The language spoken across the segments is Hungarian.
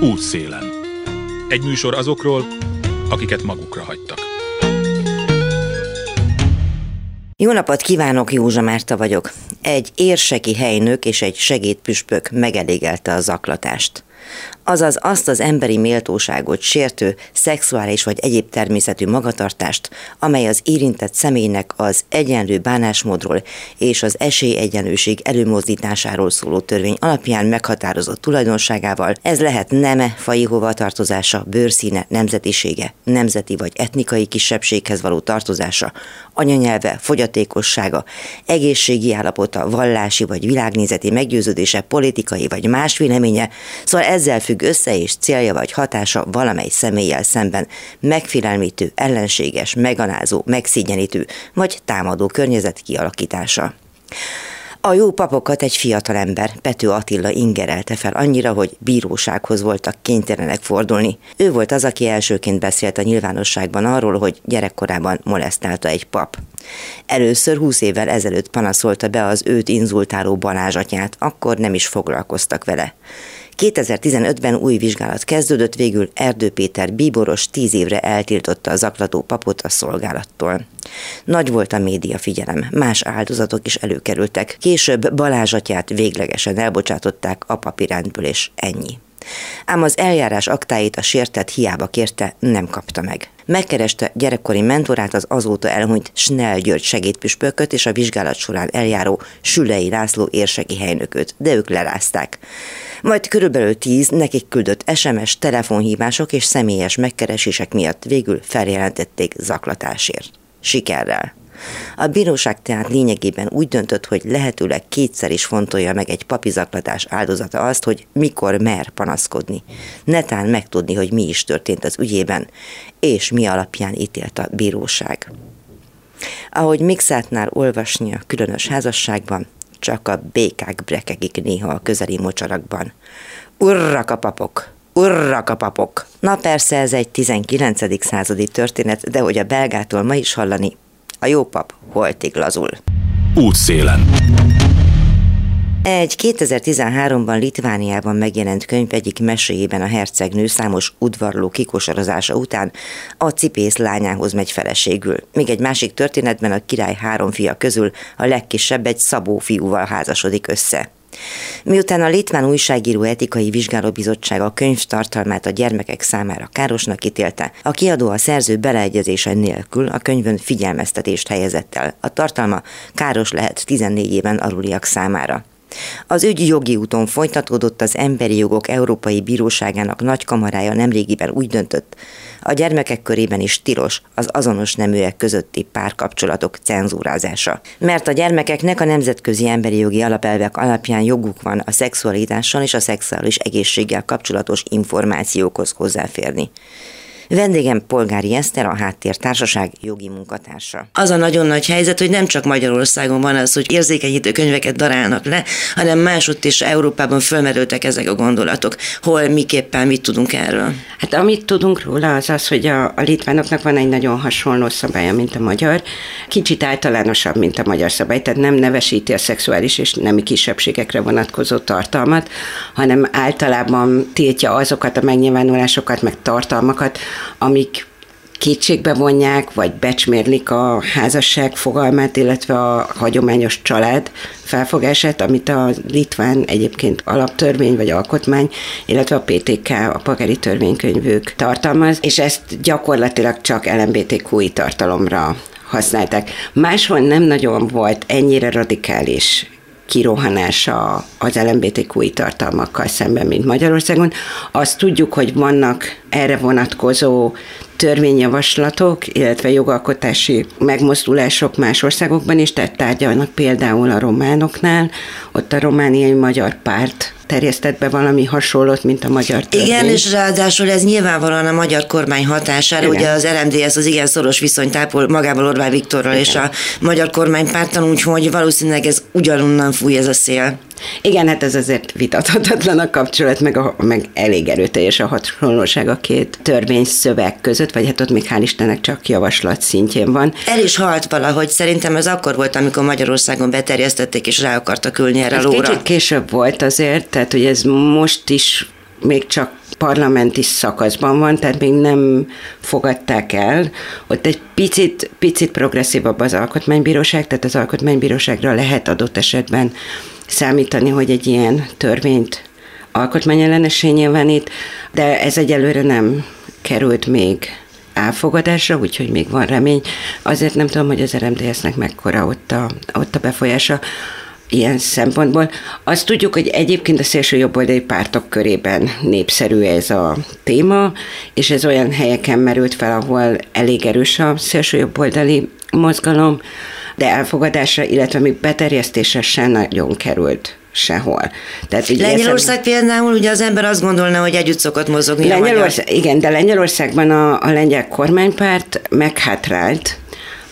Útszélen. Egy műsor azokról, akiket magukra hagytak. Jó napot kívánok, Józsa Márta vagyok. Egy érseki helynök és egy segédpüspök megelégelte a zaklatást azaz azt az emberi méltóságot sértő, szexuális vagy egyéb természetű magatartást, amely az érintett személynek az egyenlő bánásmódról és az esélyegyenlőség előmozdításáról szóló törvény alapján meghatározott tulajdonságával, ez lehet neme, fai hovatartozása, bőrszíne, nemzetisége, nemzeti vagy etnikai kisebbséghez való tartozása, anyanyelve, fogyatékossága, egészségi állapota, vallási vagy világnézeti meggyőződése, politikai vagy más véleménye, szóval ezzel függ össze és célja vagy hatása valamely személlyel szemben megfélelmítő, ellenséges, meganázó, megszígyenítő vagy támadó környezet kialakítása. A jó papokat egy fiatalember, Pető Attila ingerelte fel annyira, hogy bírósághoz voltak kénytelenek fordulni. Ő volt az, aki elsőként beszélt a nyilvánosságban arról, hogy gyerekkorában molesztálta egy pap. Először húsz évvel ezelőtt panaszolta be az őt inzultáló Balázs atyát, akkor nem is foglalkoztak vele. 2015-ben új vizsgálat kezdődött, végül Erdő Péter bíboros tíz évre eltiltotta a zaklató papot a szolgálattól. Nagy volt a média figyelem, más áldozatok is előkerültek. Később Balázs atyát véglegesen elbocsátották a papirendből, és ennyi. Ám az eljárás aktáit a sértett hiába kérte, nem kapta meg. Megkereste gyerekkori mentorát az azóta elhunyt Snell György segédpüspököt és a vizsgálat során eljáró Sülei László érseki helynököt, de ők lerázták. Majd körülbelül tíz nekik küldött SMS, telefonhívások és személyes megkeresések miatt végül feljelentették zaklatásért. Sikerrel. A bíróság tehát lényegében úgy döntött, hogy lehetőleg kétszer is fontolja meg egy papizaklatás áldozata azt, hogy mikor mer panaszkodni. Netán megtudni, hogy mi is történt az ügyében, és mi alapján ítélt a bíróság. Ahogy Mixátnál olvasni a különös házasságban, csak a békák brekegik néha a közeli mocsarakban. Urrak a papok! Urrak a papok! Na persze ez egy 19. századi történet, de hogy a belgától ma is hallani, a jó pap holtig lazul. Útszélen. Egy 2013-ban Litvániában megjelent könyv egyik meséjében a hercegnő számos udvarló kikosarazása után a cipész lányához megy feleségül. Még egy másik történetben a király három fia közül a legkisebb egy szabó fiúval házasodik össze. Miután a Litván Újságíró Etikai Vizsgálóbizottság a könyv tartalmát a gyermekek számára károsnak ítélte, a kiadó a szerző beleegyezése nélkül a könyvön figyelmeztetést helyezett el. A tartalma káros lehet 14 éven aluliak számára. Az ügy jogi úton folytatódott az Emberi Jogok Európai Bíróságának nagykamarája nemrégiben úgy döntött, a gyermekek körében is tilos az azonos neműek közötti párkapcsolatok cenzúrázása. Mert a gyermekeknek a nemzetközi emberi jogi alapelvek alapján joguk van a szexualitással és a szexuális egészséggel kapcsolatos információkhoz hozzáférni. Vendégem Polgári Eszter, a Háttértársaság jogi munkatársa. Az a nagyon nagy helyzet, hogy nem csak Magyarországon van az, hogy érzékenyítő könyveket darálnak le, hanem másutt is Európában fölmerültek ezek a gondolatok. Hol, miképpen, mit tudunk erről? Hát amit tudunk róla az az, hogy a, a litvánoknak van egy nagyon hasonló szabálya, mint a magyar. Kicsit általánosabb, mint a magyar szabály, tehát nem nevesíti a szexuális és nemi kisebbségekre vonatkozó tartalmat, hanem általában tiltja azokat a megnyilvánulásokat, meg tartalmakat, amik kétségbe vonják, vagy becsmérlik a házasság fogalmát, illetve a hagyományos család felfogását, amit a litván egyébként alaptörvény vagy alkotmány, illetve a PTK, a Pagari törvénykönyvük tartalmaz, és ezt gyakorlatilag csak LMBTQ-i tartalomra használták. Máshol nem nagyon volt ennyire radikális kirohanása az LMBTQI tartalmakkal szemben, mint Magyarországon. Azt tudjuk, hogy vannak erre vonatkozó törvényjavaslatok, illetve jogalkotási megmozdulások más országokban is, tehát tárgyalnak például a románoknál, ott a romániai magyar párt terjesztett be valami hasonlót, mint a magyar törvény. Igen, és ráadásul ez nyilvánvalóan a magyar kormány hatására, igen. ugye az RMDS az igen szoros viszonyt tápol magával Orbán Viktorral igen. és a magyar kormánypárton, úgyhogy valószínűleg ez ugyanonnan fúj ez a szél. Igen, hát ez azért vitathatatlan a kapcsolat, meg, a, meg elég erőteljes a hasonlóság a két törvényszöveg között, vagy hát ott még hál' Istennek csak javaslat szintjén van. El is halt valahogy, szerintem ez akkor volt, amikor Magyarországon beterjesztették, és rá akartak ülni erre ez a lóra. Kicsit később volt azért, tehát hogy ez most is még csak parlamenti szakaszban van, tehát még nem fogadták el. Ott egy picit, picit progresszívabb az alkotmánybíróság, tehát az alkotmánybíróságra lehet adott esetben számítani, hogy egy ilyen törvényt alkotmányellenessé nyilvánít, de ez egyelőre nem került még elfogadásra, úgyhogy még van remény. Azért nem tudom, hogy az RMDS-nek mekkora ott a, ott a befolyása ilyen szempontból. Azt tudjuk, hogy egyébként a szélső jobboldali pártok körében népszerű ez a téma, és ez olyan helyeken merült fel, ahol elég erős a szélső jobboldali mozgalom, de elfogadásra, illetve még beterjesztésre sem nagyon került sehol. Tehát, ugye Lengyelország eszem... például, ugye az ember azt gondolna, hogy együtt szokott mozogni. Lengyelország, igen, de Lengyelországban a, a lengyel kormánypárt meghátrált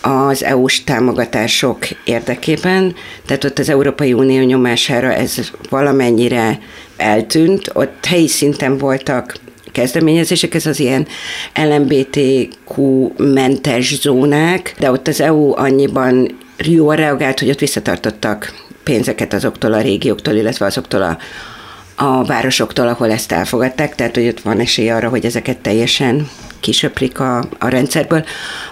az EU-s támogatások érdekében, tehát ott az Európai Unió nyomására ez valamennyire eltűnt, ott helyi szinten voltak kezdeményezések, ez az ilyen LMBTQ-mentes zónák, de ott az EU annyiban jól reagált, hogy ott visszatartottak pénzeket azoktól a régióktól, illetve azoktól a, a városoktól, ahol ezt elfogadták, tehát hogy ott van esély arra, hogy ezeket teljesen kisöprik a, a rendszerből.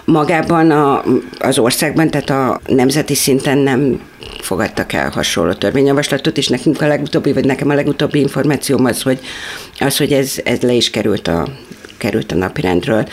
Magában a, az országban, tehát a nemzeti szinten nem fogadtak el hasonló törvényjavaslatot, és nekünk a legutóbbi, vagy nekem a legutóbbi információm az, hogy, az, hogy ez, ez le is került a került a napirendről,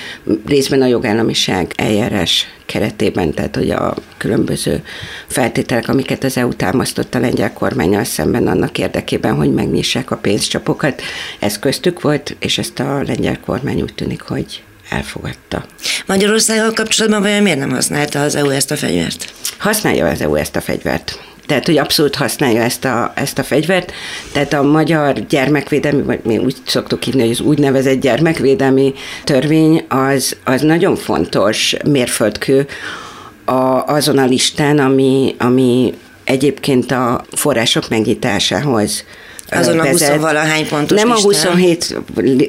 részben a jogállamiság eljárás keretében, tehát hogy a különböző feltételek, amiket az EU támasztott a lengyel kormányal szemben annak érdekében, hogy megnyissák a pénzcsapokat, ez köztük volt, és ezt a lengyel kormány úgy tűnik, hogy elfogadta. Magyarországgal kapcsolatban vajon miért nem használta az EU ezt a fegyvert? Használja az EU ezt a fegyvert tehát hogy abszolút használja ezt a, ezt a fegyvert. Tehát a magyar gyermekvédelmi, vagy mi úgy szoktuk hívni, hogy az úgynevezett gyermekvédelmi törvény, az, az nagyon fontos mérföldkő a, azon a listán, ami, ami egyébként a források megnyitásához azon a 20 valahány pontos Nem listán. a 27,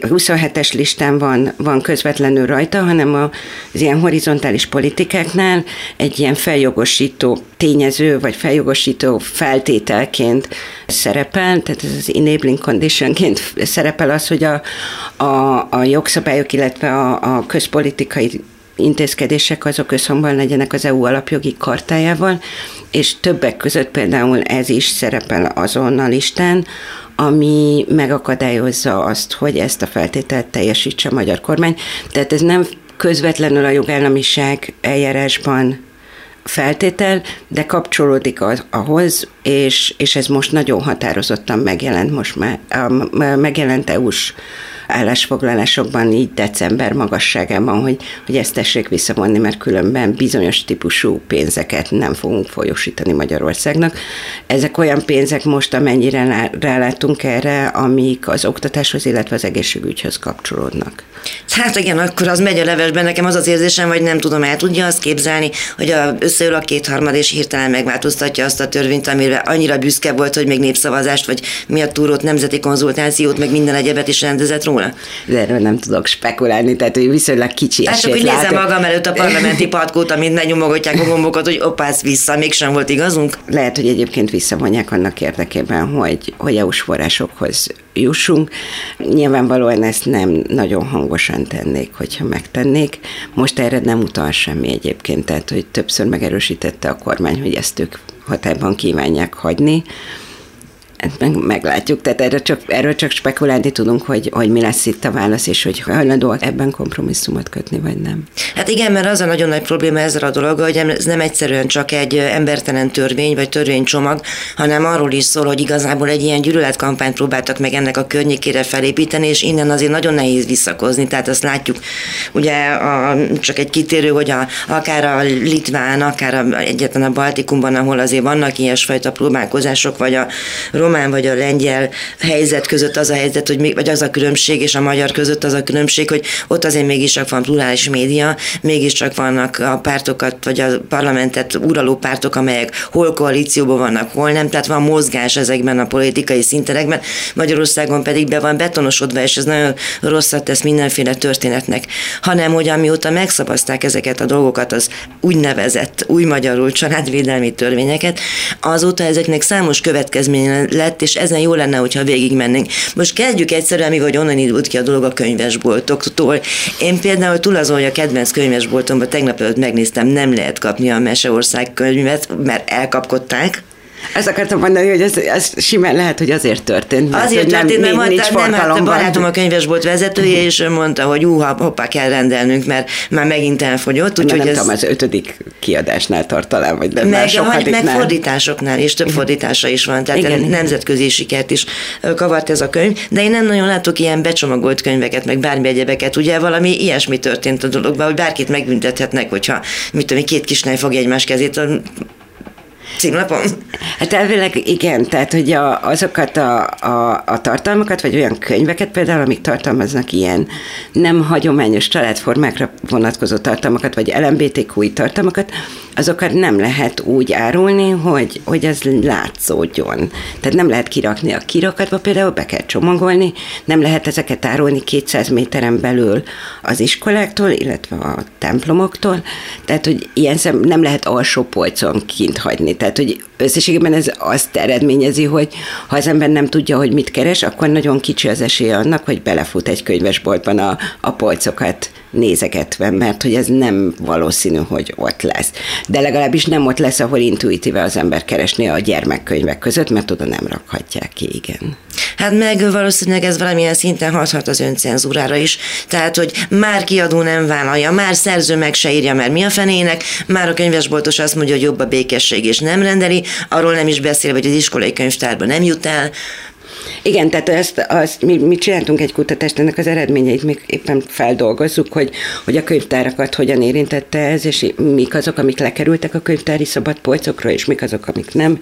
27-es listán van, van közvetlenül rajta, hanem az ilyen horizontális politikáknál egy ilyen feljogosító tényező, vagy feljogosító feltételként szerepel, tehát ez az enabling conditionként szerepel az, hogy a, a, a jogszabályok, illetve a, a közpolitikai intézkedések azok összhangban legyenek az EU alapjogi kartájával, és többek között például ez is szerepel azon a listán, ami megakadályozza azt, hogy ezt a feltételt teljesítse a magyar kormány. Tehát ez nem közvetlenül a jogállamiság eljárásban feltétel, de kapcsolódik az, ahhoz, és, és ez most nagyon határozottan megjelent most már, megjelent EU-s állásfoglalásokban így december magasságában, hogy, hogy ezt tessék visszavonni, mert különben bizonyos típusú pénzeket nem fogunk folyosítani Magyarországnak. Ezek olyan pénzek most, amennyire rálátunk erre, amik az oktatáshoz, illetve az egészségügyhöz kapcsolódnak. Hát igen, akkor az megy a levesben. Nekem az az érzésem, hogy nem tudom, el tudja azt képzelni, hogy a, összeül a kétharmad és hirtelen megváltoztatja azt a törvényt, amire annyira büszke volt, hogy még népszavazást, vagy mi a túrót, nemzeti konzultációt, meg minden egyebet is rendezett róla. De erről nem tudok spekulálni, tehát hogy viszonylag kicsi hát csak, hogy nézem magam előtt a parlamenti patkót, amit megnyomogatják a gombokat, hogy opász vissza, mégsem volt igazunk. Lehet, hogy egyébként visszavonják annak érdekében, hogy, hogy EU-s forrásokhoz jussunk. Nyilvánvalóan ezt nem nagyon hangosan tennék, hogyha megtennék. Most erre nem utal semmi egyébként, tehát hogy többször megerősítette a kormány, hogy ezt ők hatályban kívánják hagyni ezt meg, meglátjuk, tehát erről csak, erről csak spekulálni tudunk, hogy, hogy mi lesz itt a válasz, és hogy hajlandóak ebben kompromisszumot kötni, vagy nem. Hát igen, mert az a nagyon nagy probléma ezzel a dolog, hogy ez nem egyszerűen csak egy embertelen törvény, vagy törvénycsomag, hanem arról is szól, hogy igazából egy ilyen gyűlöletkampányt próbáltak meg ennek a környékére felépíteni, és innen azért nagyon nehéz visszakozni, tehát azt látjuk, ugye a, csak egy kitérő, hogy a, akár a Litván, akár a, egyetlen a Baltikumban, ahol azért vannak ilyesfajta próbálkozások, vagy a rom román vagy a lengyel helyzet között az a helyzet, hogy még, vagy az a különbség, és a magyar között az a különbség, hogy ott azért mégiscsak van plurális média, mégiscsak vannak a pártokat, vagy a parlamentet uraló pártok, amelyek hol koalícióban vannak, hol nem, tehát van mozgás ezekben a politikai szinterekben. Magyarországon pedig be van betonosodva, és ez nagyon rosszat tesz mindenféle történetnek, hanem hogy amióta megszavazták ezeket a dolgokat, az úgynevezett új magyarul családvédelmi törvényeket, azóta ezeknek számos következménye lett, és ezen jó lenne, hogyha végigmennénk. Most kezdjük egyszerűen, mi hogy onnan indult ki a dolog a könyvesboltoktól. Én például túl azon, hogy a kedvenc könyvesboltomban tegnap előtt megnéztem, nem lehet kapni a Meseország könyvet, mert elkapkodták, ezt akartam mondani, hogy ez, ez simán lehet, hogy azért történt. Mert azért nem, történt, mert mondta, nem, hát a barátom a könyvesbolt vezetője, és ő mondta, hogy úha, hoppá kell rendelnünk, mert már megint elfogyott. Úgy, nem ez... tudom, az ötödik kiadásnál tart talán, vagy de meg, meg, meg fordításoknál is, több fordítása is van, tehát Igen. nemzetközi sikert is kavart ez a könyv, de én nem nagyon látok ilyen becsomagolt könyveket, meg bármi egyebeket, ugye valami ilyesmi történt a dologban, hogy bárkit megbüntethetnek, hogyha mit tudom, két kislány fogja egymás kezét, címlapon? Hát elvileg igen, tehát hogy a, azokat a, a, a tartalmakat, vagy olyan könyveket például, amik tartalmaznak ilyen nem hagyományos családformákra vonatkozó tartalmakat, vagy LMBTQ tartalmakat, azokat nem lehet úgy árulni, hogy, hogy ez látszódjon. Tehát nem lehet kirakni a kirakatba, például be kell csomagolni, nem lehet ezeket árulni 200 méteren belül az iskoláktól, illetve a templomoktól, tehát hogy ilyen szem nem lehet alsó polcon kint hagyni. Tehát, hogy összességében ez azt eredményezi, hogy ha az ember nem tudja, hogy mit keres, akkor nagyon kicsi az esélye annak, hogy belefut egy könyvesboltban a, a polcokat nézegetve, mert hogy ez nem valószínű, hogy ott lesz. De legalábbis nem ott lesz, ahol intuitíve az ember keresné a gyermekkönyvek között, mert oda nem rakhatják ki, igen. Hát meg valószínűleg ez valamilyen szinten hathat az öncenzúrára is. Tehát, hogy már kiadó nem vállalja, már szerző meg se írja, mert mi a fenének, már a könyvesboltos azt mondja, hogy jobb a békesség és nem rendeli, arról nem is beszél, hogy az iskolai könyvtárban nem jut el, igen, tehát ezt, azt, mi, mi csináltunk egy kutatást, ennek az eredményeit még éppen feldolgozzuk, hogy, hogy a könyvtárakat hogyan érintette ez, és mik azok, amik lekerültek a könyvtári szabad polcokra, és mik azok, amik nem.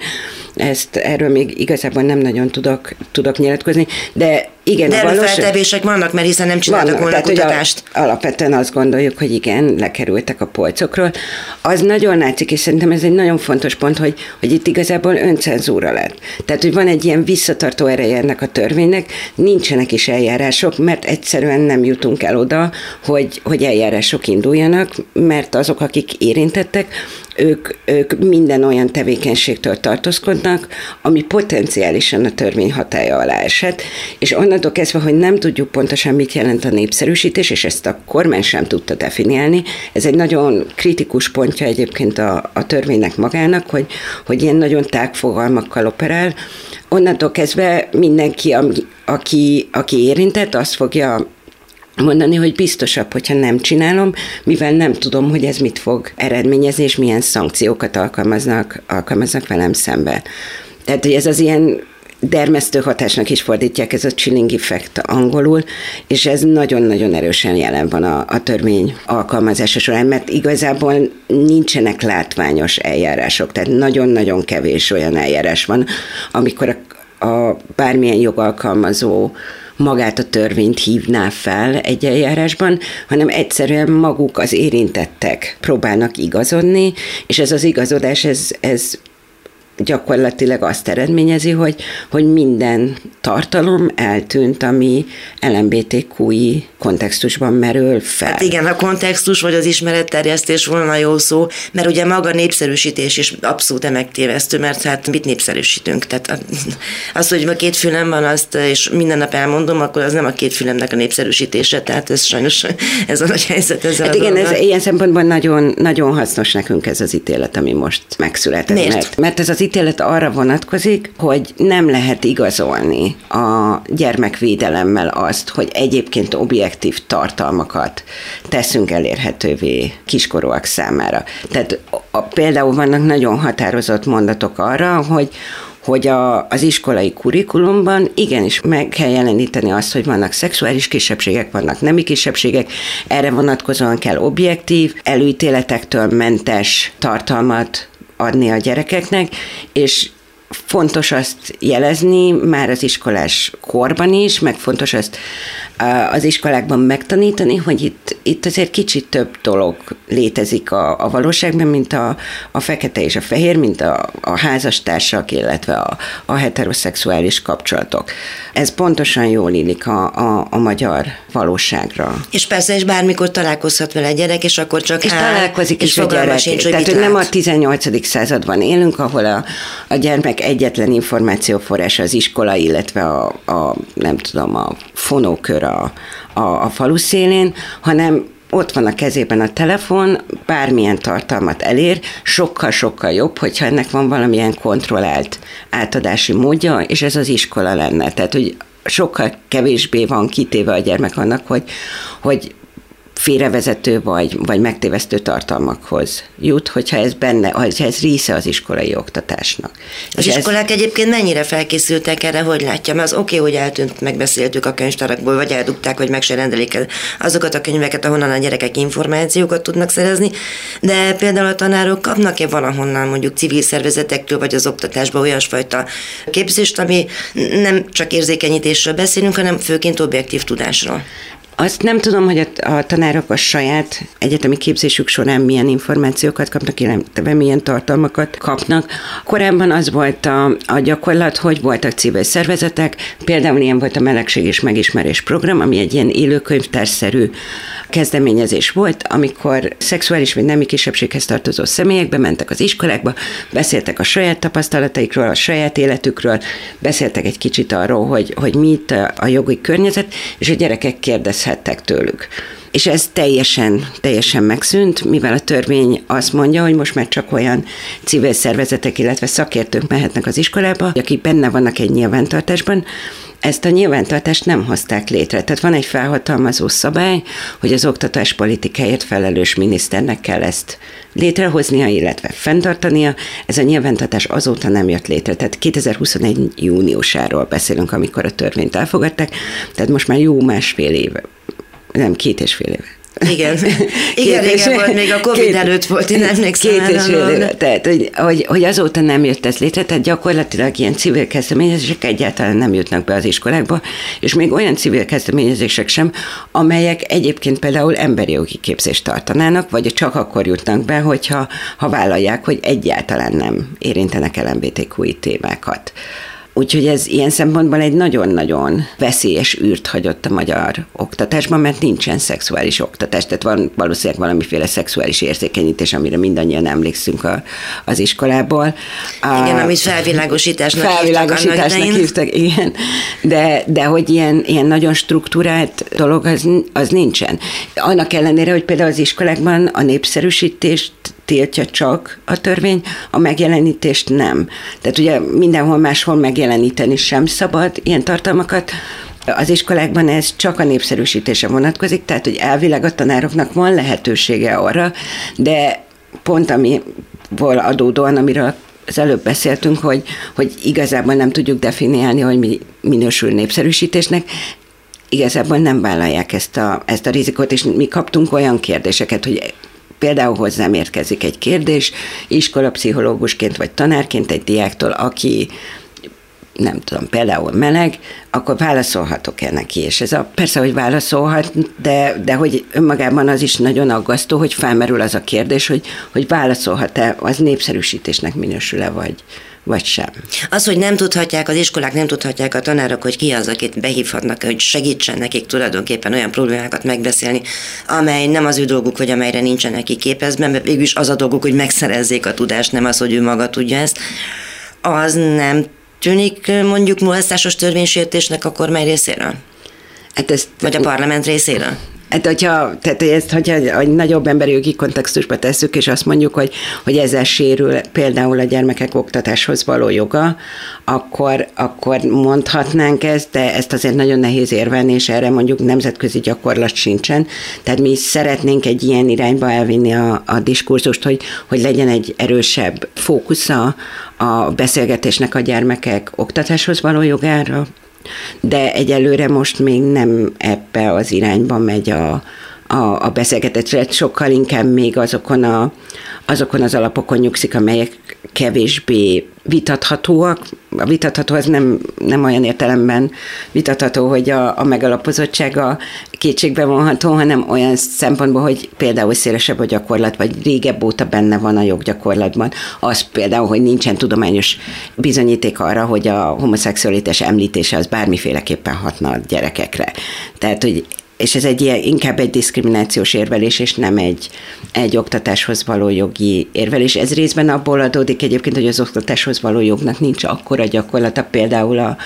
Ezt erről még igazából nem nagyon tudok, tudok nyilatkozni, de igen, De valós... feltevések vannak, mert hiszen nem csináltak vannak, volna tehát, kutatást. A, alapvetően azt gondoljuk, hogy igen, lekerültek a polcokról. Az nagyon látszik, és szerintem ez egy nagyon fontos pont, hogy, hogy itt igazából öncenzúra lett. Tehát, hogy van egy ilyen visszatartó ereje ennek a törvénynek, nincsenek is eljárások, mert egyszerűen nem jutunk el oda, hogy, hogy eljárások induljanak, mert azok, akik érintettek, ők, ők minden olyan tevékenységtől tartózkodnak, ami potenciálisan a törvény hatája alá esett, és onnantól kezdve, hogy nem tudjuk pontosan, mit jelent a népszerűsítés, és ezt a kormány sem tudta definiálni, ez egy nagyon kritikus pontja egyébként a, a törvénynek magának, hogy, hogy ilyen nagyon tágfogalmakkal operál, onnantól kezdve mindenki, aki, aki érintett, azt fogja mondani, hogy biztosabb, hogyha nem csinálom, mivel nem tudom, hogy ez mit fog eredményezni, és milyen szankciókat alkalmaznak, alkalmaznak velem szembe. Tehát, hogy ez az ilyen dermesztő hatásnak is fordítják, ez a chilling effect angolul, és ez nagyon-nagyon erősen jelen van a, a törvény alkalmazása során, mert igazából nincsenek látványos eljárások, tehát nagyon-nagyon kevés olyan eljárás van, amikor a, a bármilyen jogalkalmazó magát a törvényt hívná fel egy eljárásban, hanem egyszerűen maguk az érintettek próbálnak igazodni, és ez az igazodás, ez, ez gyakorlatilag azt eredményezi, hogy, hogy minden tartalom eltűnt, ami LMBTQI kontextusban merül fel. Hát igen, a kontextus vagy az ismeretterjesztés volna jó szó, mert ugye maga népszerűsítés is abszolút megtévesztő, mert hát mit népszerűsítünk? Tehát az, hogy a két fülem van, azt, és minden nap elmondom, akkor az nem a két fülemnek a népszerűsítése, tehát ez sajnos ez a nagy helyzet ezzel hát a igen, ez ilyen szempontból nagyon, nagyon hasznos nekünk ez az ítélet, ami most megszületett. Miért? Mert, mert ez az ítélet arra vonatkozik, hogy nem lehet igazolni a gyermekvédelemmel azt, hogy egyébként objektív tartalmakat teszünk elérhetővé kiskorúak számára. Tehát a, például vannak nagyon határozott mondatok arra, hogy hogy a, az iskolai kurikulumban igenis meg kell jeleníteni azt, hogy vannak szexuális kisebbségek, vannak nemi kisebbségek, erre vonatkozóan kell objektív, előítéletektől mentes tartalmat adni a gyerekeknek, és fontos azt jelezni már az iskolás korban is, meg fontos azt az iskolákban megtanítani, hogy itt, itt azért kicsit több dolog létezik a, a valóságban, mint a, a fekete és a fehér, mint a, a házastársak, illetve a, a heteroszexuális kapcsolatok. Ez pontosan jól illik a, a, a magyar valóságra. És persze, és bármikor találkozhat vele egy gyerek, és akkor csak és áll, találkozik és is a gyerek. Sincs, hogy Tehát, hogy nem a 18. században élünk, ahol a, a gyermek egyetlen információforrás az iskola, illetve a, a nem tudom, a fonókör a, a, a falu szélén, hanem ott van a kezében a telefon, bármilyen tartalmat elér, sokkal-sokkal jobb, hogyha ennek van valamilyen kontrollált átadási módja, és ez az iskola lenne. Tehát, hogy sokkal kevésbé van kitéve a gyermek annak, hogy, hogy félrevezető vagy, vagy megtévesztő tartalmakhoz jut, hogyha ez benne, hogyha ez része az iskolai oktatásnak. Az És iskolák ez... egyébként mennyire felkészültek erre, hogy látja? Mert az oké, okay, hogy eltűnt, megbeszéltük a könyvtárakból, vagy eldugták, hogy meg se rendelik el azokat a könyveket, ahonnan a gyerekek információkat tudnak szerezni, de például a tanárok kapnak-e valahonnan mondjuk civil szervezetektől, vagy az oktatásban olyasfajta képzést, ami nem csak érzékenyítésről beszélünk, hanem főként objektív tudásról. Azt nem tudom, hogy a, a tanárok a saját egyetemi képzésük során milyen információkat kapnak, illetve milyen tartalmakat kapnak. Korábban az volt a, a gyakorlat, hogy voltak civil szervezetek, például ilyen volt a Melegség és Megismerés program, ami egy ilyen élőkönyvtárszerű kezdeményezés volt, amikor szexuális vagy nemi kisebbséghez tartozó személyek bementek az iskolákba, beszéltek a saját tapasztalataikról, a saját életükről, beszéltek egy kicsit arról, hogy, hogy mit a jogi környezet, és a gyerekek kérdezhettek tőlük. És ez teljesen, teljesen megszűnt, mivel a törvény azt mondja, hogy most már csak olyan civil szervezetek, illetve szakértők mehetnek az iskolába, akik benne vannak egy nyilvántartásban, ezt a nyilvántartást nem hozták létre. Tehát van egy felhatalmazó szabály, hogy az oktatás politikáért felelős miniszternek kell ezt létrehoznia, illetve fenntartania. Ez a nyilvántartás azóta nem jött létre. Tehát 2021 júniusáról beszélünk, amikor a törvényt elfogadták, tehát most már jó másfél éve, nem két és fél éve igen, igen, két igen, volt, még a Covid két, előtt volt, én emlékszem. Két és fél éve, tehát hogy, hogy, hogy azóta nem jött ez létre, tehát gyakorlatilag ilyen civil kezdeményezések egyáltalán nem jutnak be az iskolákba, és még olyan civil kezdeményezések sem, amelyek egyébként például emberi jogi képzést tartanának, vagy csak akkor jutnak be, hogyha ha vállalják, hogy egyáltalán nem érintenek LMBTQI témákat. Úgyhogy ez ilyen szempontból egy nagyon-nagyon veszélyes űrt hagyott a magyar oktatásban, mert nincsen szexuális oktatás, tehát van valószínűleg valamiféle szexuális érzékenyítés, amire mindannyian emlékszünk a, az iskolából. Igen, a, amit felvilágosításnak felvilágosításnak hívtak, hívtak igen. De, de hogy ilyen, ilyen nagyon struktúrált dolog, az, az nincsen. Annak ellenére, hogy például az iskolákban a népszerűsítést tiltja csak a törvény, a megjelenítést nem. Tehát ugye mindenhol máshol megjeleníteni sem szabad ilyen tartalmakat, az iskolákban ez csak a népszerűsítése vonatkozik, tehát hogy elvileg a tanároknak van lehetősége arra, de pont amiból adódóan, amiről az előbb beszéltünk, hogy, hogy igazából nem tudjuk definiálni, hogy mi minősül népszerűsítésnek, igazából nem vállalják ezt a, ezt a rizikót, és mi kaptunk olyan kérdéseket, hogy például hozzám érkezik egy kérdés, iskolapszichológusként vagy tanárként egy diáktól, aki nem tudom, például meleg, akkor válaszolhatok-e neki? És ez a, persze, hogy válaszolhat, de, de hogy önmagában az is nagyon aggasztó, hogy felmerül az a kérdés, hogy, hogy válaszolhat-e, az népszerűsítésnek minősül-e, vagy, vagy sem. Az, hogy nem tudhatják, az iskolák nem tudhatják a tanárok, hogy ki az, akit behívhatnak, hogy segítsen nekik tulajdonképpen olyan problémákat megbeszélni, amely nem az ő dolguk, vagy amelyre nincsenek neki képezve, mert végülis az a dolguk, hogy megszerezzék a tudást, nem az, hogy ő maga tudja ezt. Az nem tűnik mondjuk mulasztásos törvénysértésnek a kormány részéről? Hát ezt, Vagy a parlament részéről? Hát, hogyha, tehát ezt, hogyha a nagyobb emberi jogi kontextusba tesszük, és azt mondjuk, hogy, hogy ezzel sérül például a gyermekek oktatáshoz való joga, akkor, akkor mondhatnánk ezt, de ezt azért nagyon nehéz érvelni, és erre mondjuk nemzetközi gyakorlat sincsen. Tehát mi szeretnénk egy ilyen irányba elvinni a, a diskurzust, hogy, hogy legyen egy erősebb fókusza a beszélgetésnek a gyermekek oktatáshoz való jogára, de egyelőre most még nem ebbe az irányba megy a, a, a beszélgetés, sokkal inkább még azokon, a, azokon az alapokon nyugszik, amelyek kevésbé vitathatóak. A vitatható az nem, nem olyan értelemben vitatható, hogy a, a megalapozottsága kétségbe vonható, hanem olyan szempontból, hogy például szélesebb a gyakorlat, vagy régebb óta benne van a joggyakorlatban. Az például, hogy nincsen tudományos bizonyíték arra, hogy a homoszexualitás említése az bármiféleképpen hatna a gyerekekre. Tehát, hogy és ez egy ilyen, inkább egy diszkriminációs érvelés, és nem egy, egy oktatáshoz való jogi érvelés. Ez részben abból adódik egyébként, hogy az oktatáshoz való jognak nincs akkora gyakorlata, például a,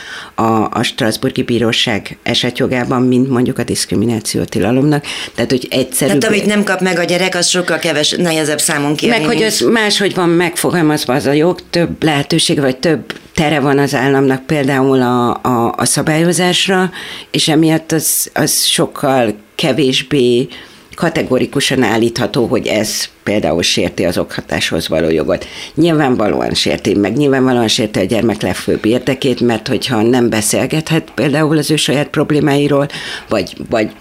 a, a Strasburgi Bíróság esetjogában, mint mondjuk a diszkrimináció tilalomnak. Tehát, hogy egyszerű. Tehát amit nem kap meg a gyerek, az sokkal keves, nehezebb számon kérni. Meg, hogy az máshogy van megfogalmazva az a jog, több lehetőség, vagy több tere van az államnak például a, a, a szabályozásra, és emiatt az, az sokkal kevésbé kategorikusan állítható, hogy ez például sérti az oktatáshoz való jogot. Nyilvánvalóan sérti, meg nyilvánvalóan sérti a gyermek legfőbb érdekét, mert hogyha nem beszélgethet például az ő saját problémáiról, vagy, vagy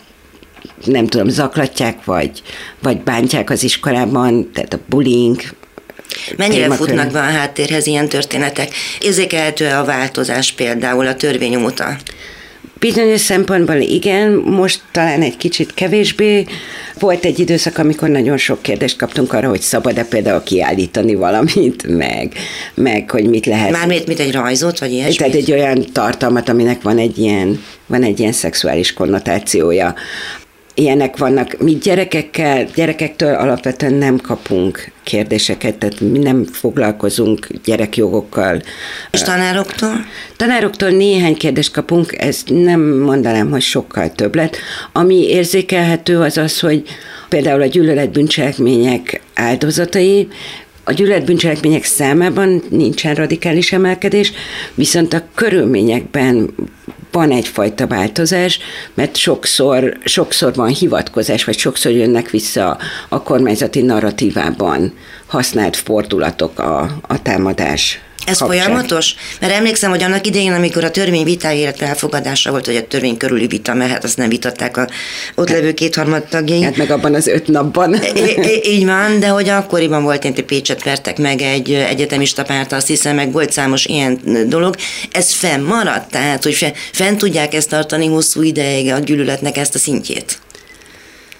nem tudom, zaklatják, vagy, vagy bántják az iskolában, tehát a bullying, Mennyire témakör. futnak be a háttérhez ilyen történetek? Érzékelhető-e a változás például a törvény óta? Bizonyos szempontból igen, most talán egy kicsit kevésbé. Volt egy időszak, amikor nagyon sok kérdést kaptunk arra, hogy szabad-e például kiállítani valamit, meg, meg hogy mit lehet. Mármint, mint egy rajzot, vagy ilyesmi? Tehát egy olyan tartalmat, aminek van egy ilyen, van egy ilyen szexuális konnotációja ilyenek vannak. Mi gyerekekkel, gyerekektől alapvetően nem kapunk kérdéseket, tehát mi nem foglalkozunk gyerekjogokkal. És tanároktól? Tanároktól néhány kérdést kapunk, ez nem mondanám, hogy sokkal több lett. Ami érzékelhető az az, hogy például a gyűlöletbűncselekmények áldozatai a gyűlöletbűncselekmények számában nincsen radikális emelkedés, viszont a körülményekben van egyfajta változás, mert sokszor, sokszor van hivatkozás, vagy sokszor jönnek vissza a kormányzati narratívában használt fordulatok a, a támadás ez kapcsán. folyamatos? Mert emlékszem, hogy annak idején, amikor a törvény illetve elfogadása volt, hogy a törvény körüli vita, mert hát azt nem vitatták a ott levő kétharmad tagjai. Hát meg abban az öt napban. így van, de hogy akkoriban volt, hogy Pécset vertek meg egy egyetemista párt, azt hiszem, meg volt számos ilyen dolog. Ez fennmaradt? Tehát, hogy fenn tudják ezt tartani hosszú ideig a gyűlöletnek ezt a szintjét?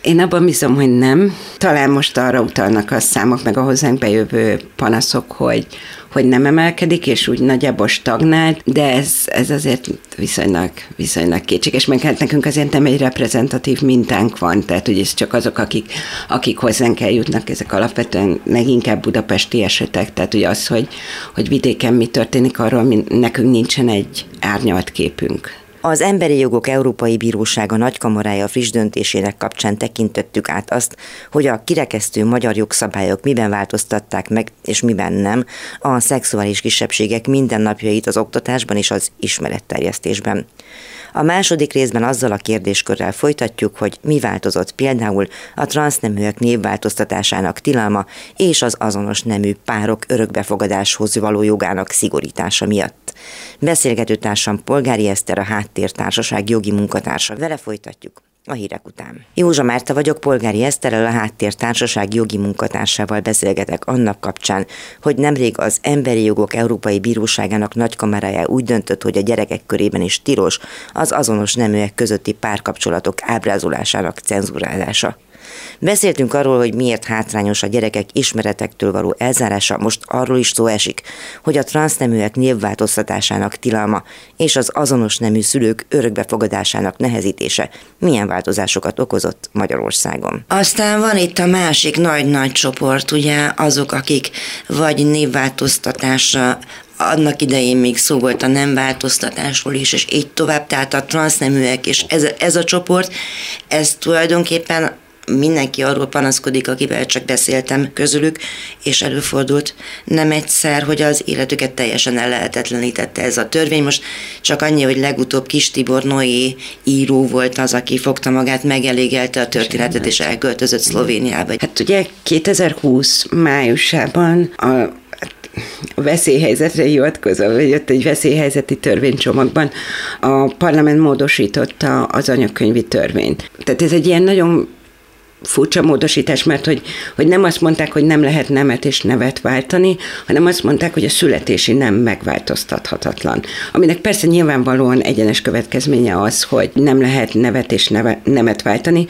Én abban bízom, hogy nem. Talán most arra utalnak a számok, meg a hozzánk bejövő panaszok, hogy, hogy nem emelkedik, és úgy nagyjából stagnált, de ez, ez azért viszonylag, viszonylag kétséges, meg hát nekünk azért nem egy reprezentatív mintánk van, tehát hogy ez csak azok, akik, akik hozzánk eljutnak, ezek alapvetően leginkább budapesti esetek, tehát ugye az, hogy, hogy vidéken mi történik, arról mi, nekünk nincsen egy árnyalt képünk. Az Emberi Jogok Európai Bírósága nagykamarája friss döntésének kapcsán tekintettük át azt, hogy a kirekesztő magyar jogszabályok miben változtatták meg, és miben nem, a szexuális kisebbségek mindennapjait az oktatásban és az ismeretterjesztésben. A második részben azzal a kérdéskörrel folytatjuk, hogy mi változott például a transzneműek névváltoztatásának tilalma és az azonos nemű párok örökbefogadáshoz való jogának szigorítása miatt. Beszélgető társam Polgári Eszter, a Háttértársaság jogi munkatársa. Vele folytatjuk a hírek után. Józsa Márta vagyok, polgári Eszterrel, a Háttértársaság jogi munkatársával beszélgetek annak kapcsán, hogy nemrég az Emberi Jogok Európai Bíróságának nagykamarája úgy döntött, hogy a gyerekek körében is tilos az azonos neműek közötti párkapcsolatok ábrázolásának cenzurálása. Beszéltünk arról, hogy miért hátrányos a gyerekek ismeretektől való elzárása, most arról is szó esik, hogy a transzneműek névváltoztatásának tilalma és az azonos nemű szülők örökbefogadásának nehezítése milyen változásokat okozott Magyarországon. Aztán van itt a másik nagy-nagy csoport, ugye azok, akik vagy névváltoztatásra annak idején még szó volt a nem változtatásról is, és így tovább, tehát a transzneműek, és ez, ez a csoport, ez tulajdonképpen mindenki arról panaszkodik, akivel csak beszéltem közülük, és előfordult nem egyszer, hogy az életüket teljesen ellehetetlenítette ez a törvény. Most csak annyi, hogy legutóbb Kis Tibor Noé író volt az, aki fogta magát, megelégelte a történetet, és elköltözött Szlovéniába. Hát ugye 2020 májusában a a veszélyhelyzetre hivatkozva, vagy ott egy veszélyhelyzeti törvénycsomagban a parlament módosította az anyakönyvi törvényt. Tehát ez egy ilyen nagyon furcsa módosítás, mert hogy, hogy nem azt mondták, hogy nem lehet nemet és nevet váltani, hanem azt mondták, hogy a születési nem megváltoztathatatlan. Aminek persze nyilvánvalóan egyenes következménye az, hogy nem lehet nevet és neve, nemet váltani.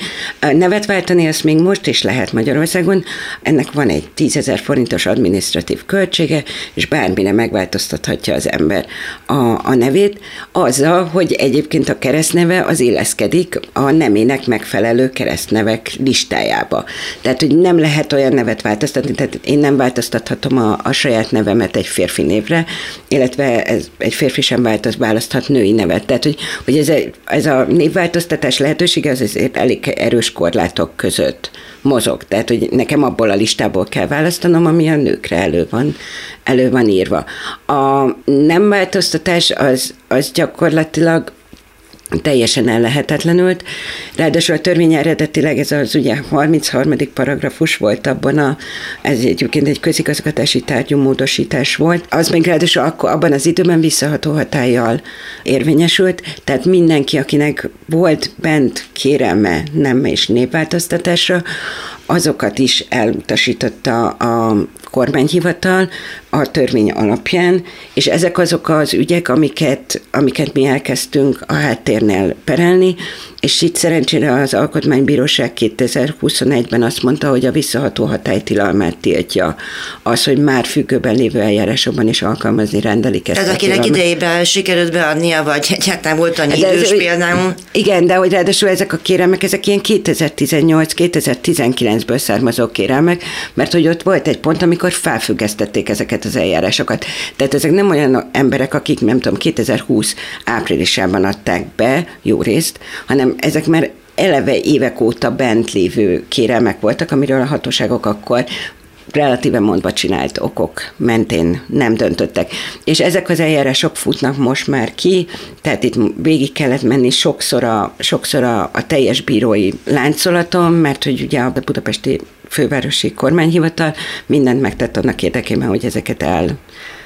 Nevet váltani azt még most is lehet Magyarországon, ennek van egy tízezer forintos adminisztratív költsége, és bármire megváltoztathatja az ember a, a nevét, azzal, hogy egyébként a keresztneve az illeszkedik a nemének megfelelő keresztnevek listájába listájába. Tehát, hogy nem lehet olyan nevet változtatni, tehát én nem változtathatom a, a saját nevemet egy férfi névre, illetve ez, egy férfi sem változ, választhat női nevet. Tehát, hogy, hogy ez, a, ez a névváltoztatás lehetősége az azért elég erős korlátok között mozog. Tehát, hogy nekem abból a listából kell választanom, ami a nőkre elő van, elő van írva. A nem változtatás az, az gyakorlatilag teljesen ellehetetlenült. Ráadásul a törvény eredetileg ez az ugye 33. paragrafus volt abban a, ez egyébként egy közigazgatási tárgyú módosítás volt, az még ráadásul akkor, abban az időben visszaható hatállyal érvényesült, tehát mindenki, akinek volt bent kérelme nem és népváltoztatásra, azokat is elutasította a kormányhivatal a törvény alapján, és ezek azok az ügyek, amiket, amiket mi elkezdtünk a háttérnél perelni, és itt szerencsére az Alkotmánybíróság 2021-ben azt mondta, hogy a visszaható hatálytilalmát tiltja az, hogy már függőben lévő eljárásokban is alkalmazni rendelik ezt. Tehát akinek idejében sikerült beadnia, vagy egyáltalán volt annyi de idős ez, például. Igen, de hogy ráadásul ezek a kérelmek, ezek ilyen 2018-2019-ből származó kérelmek, mert hogy ott volt egy pont, amikor felfüggesztették ezeket az eljárásokat. Tehát ezek nem olyan emberek, akik nem tudom, 2020 áprilisában adták be jó részt, hanem ezek már eleve évek óta bent lévő kérelmek voltak, amiről a hatóságok akkor relatíve mondva csinált okok mentén nem döntöttek. És ezek az eljárások futnak most már ki, tehát itt végig kellett menni sokszor a, sokszor a, a teljes bírói láncolaton, mert hogy ugye a budapesti fővárosi kormányhivatal mindent megtett annak érdekében, hogy ezeket el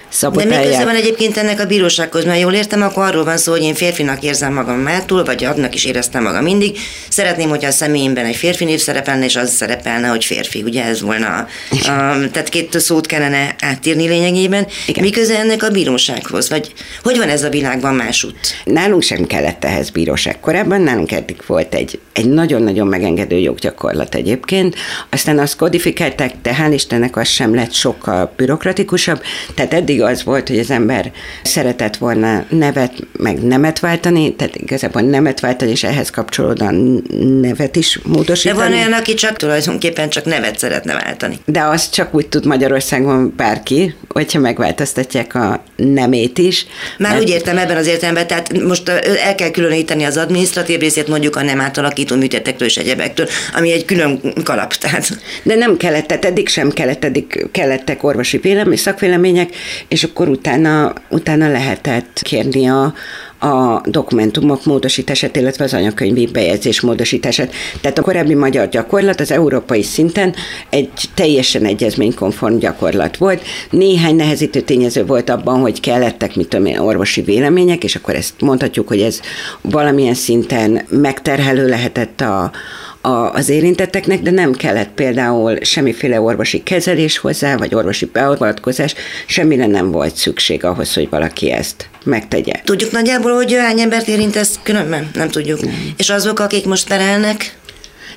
szabotálják. De köze van egyébként ennek a bírósághoz? Mert jól értem, akkor arról van szó, hogy én férfinak érzem magam mától, vagy adnak is éreztem magam mindig. Szeretném, hogyha a személyemben egy férfi név szerepelne, és az szerepelne, hogy férfi. Ugye ez volna, a, a, tehát két szót kellene átírni lényegében. Igen. Mi köze ennek a bírósághoz? Vagy hogy van ez a világban másút? Nálunk sem kellett ehhez bíróság. Korábban nálunk eddig volt egy, egy nagyon-nagyon megengedő joggyakorlat egyébként. Aztán azt kodifikálták, de hál' Istennek az sem lett sokkal bürokratikusabb. Tehát eddig mindig az volt, hogy az ember szeretett volna nevet, meg nemet váltani, tehát igazából nemet váltani, és ehhez kapcsolódóan nevet is módosítani. De van olyan, aki csak tulajdonképpen csak nevet szeretne váltani. De azt csak úgy tud Magyarországon bárki, hogyha megváltoztatják a nemét is. Már mert... úgy értem ebben az értelemben, tehát most el kell különíteni az adminisztratív részét mondjuk a nem átalakító műtétektől és egyebektől, ami egy külön kalap. Tehát. De nem kellett, tehát eddig sem kellett, eddig kellettek orvosi vélemény, szakvélemények, és akkor utána, utána lehetett kérni a, a dokumentumok módosítását, illetve az anyakönyvi bejegyzés módosítását. Tehát a korábbi magyar gyakorlat az európai szinten egy teljesen egyezménykonform gyakorlat volt. Néhány nehezítő tényező volt abban, hogy kellettek, mit tudom én, orvosi vélemények, és akkor ezt mondhatjuk, hogy ez valamilyen szinten megterhelő lehetett a, a, az érintetteknek, de nem kellett például semmiféle orvosi kezelés hozzá, vagy orvosi beavatkozás, semmire nem volt szükség ahhoz, hogy valaki ezt megtegye. Tudjuk nagyjából, hogy hány embert érint ez különben? Nem tudjuk. Nem. És azok, akik most terelnek,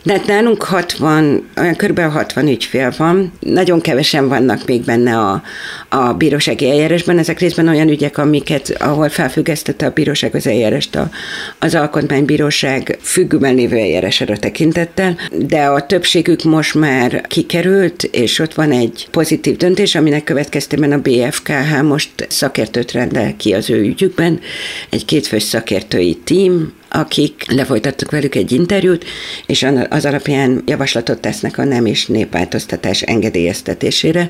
de hát nálunk 60, olyan kb. 60 ügyfél van, nagyon kevesen vannak még benne a, a bírósági eljárásban, ezek részben olyan ügyek, amiket, ahol felfüggesztette a bíróság az eljárást a, az alkotmánybíróság függőben lévő eljárására tekintettel, de a többségük most már kikerült, és ott van egy pozitív döntés, aminek következtében a BFKH most szakértőt rendel ki az ő ügyükben, egy kétfős szakértői tím, akik lefolytattuk velük egy interjút, és az alapján javaslatot tesznek a nem és népváltoztatás engedélyeztetésére.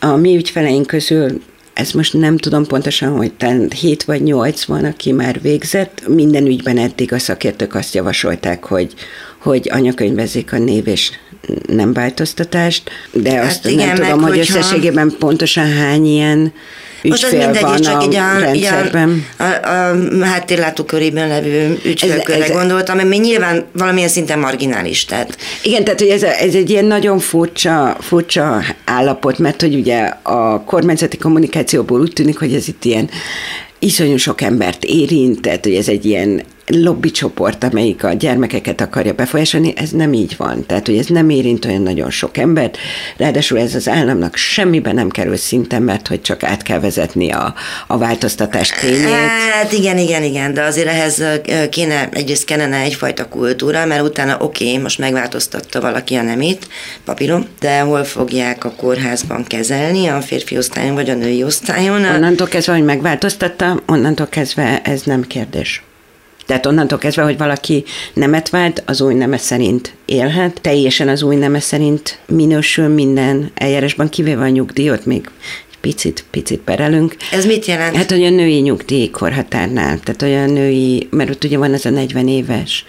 A mi ügyfeleink közül ez most nem tudom pontosan, hogy 7 vagy 8 van, aki már végzett. Minden ügyben eddig a szakértők azt javasolták, hogy, hogy anyakönyvezik a név és nem változtatást, de hát azt igen, nem tudom, hogy hogyha... összességében pontosan hány ilyen most az mindegy, van csak a, így a, rendszerben. A, a, a háttérlátókörében levő ügyfélkörre gondoltam, ami nyilván valamilyen szinten marginális. Tehát. Igen, tehát hogy ez, ez egy ilyen nagyon furcsa, furcsa állapot, mert hogy ugye a kormányzati kommunikációból úgy tűnik, hogy ez itt ilyen iszonyú sok embert érint, tehát hogy ez egy ilyen lobby csoport, amelyik a gyermekeket akarja befolyásolni, ez nem így van. Tehát, hogy ez nem érint olyan nagyon sok embert, ráadásul ez az államnak semmiben nem kerül szinten, mert hogy csak át kell vezetni a, a változtatás tényét. Hát igen, igen, igen, de azért ehhez kéne, egyrészt kellene egyfajta kultúra, mert utána oké, okay, most megváltoztatta valaki a nemét, papírom, de hol fogják a kórházban kezelni, a férfi osztályon vagy a női osztályon? Onnantól kezdve, hogy megváltoztatta, onnantól kezdve ez nem kérdés. Tehát onnantól kezdve, hogy valaki nemet vált, az új neme szerint élhet, teljesen az új neme szerint minősül minden eljárásban, kivéve a nyugdíjat, még picit, picit perelünk. Ez mit jelent? Hát, hogy a női nyugdíjkorhatárnál, tehát olyan női, mert ott ugye van ez a 40 éves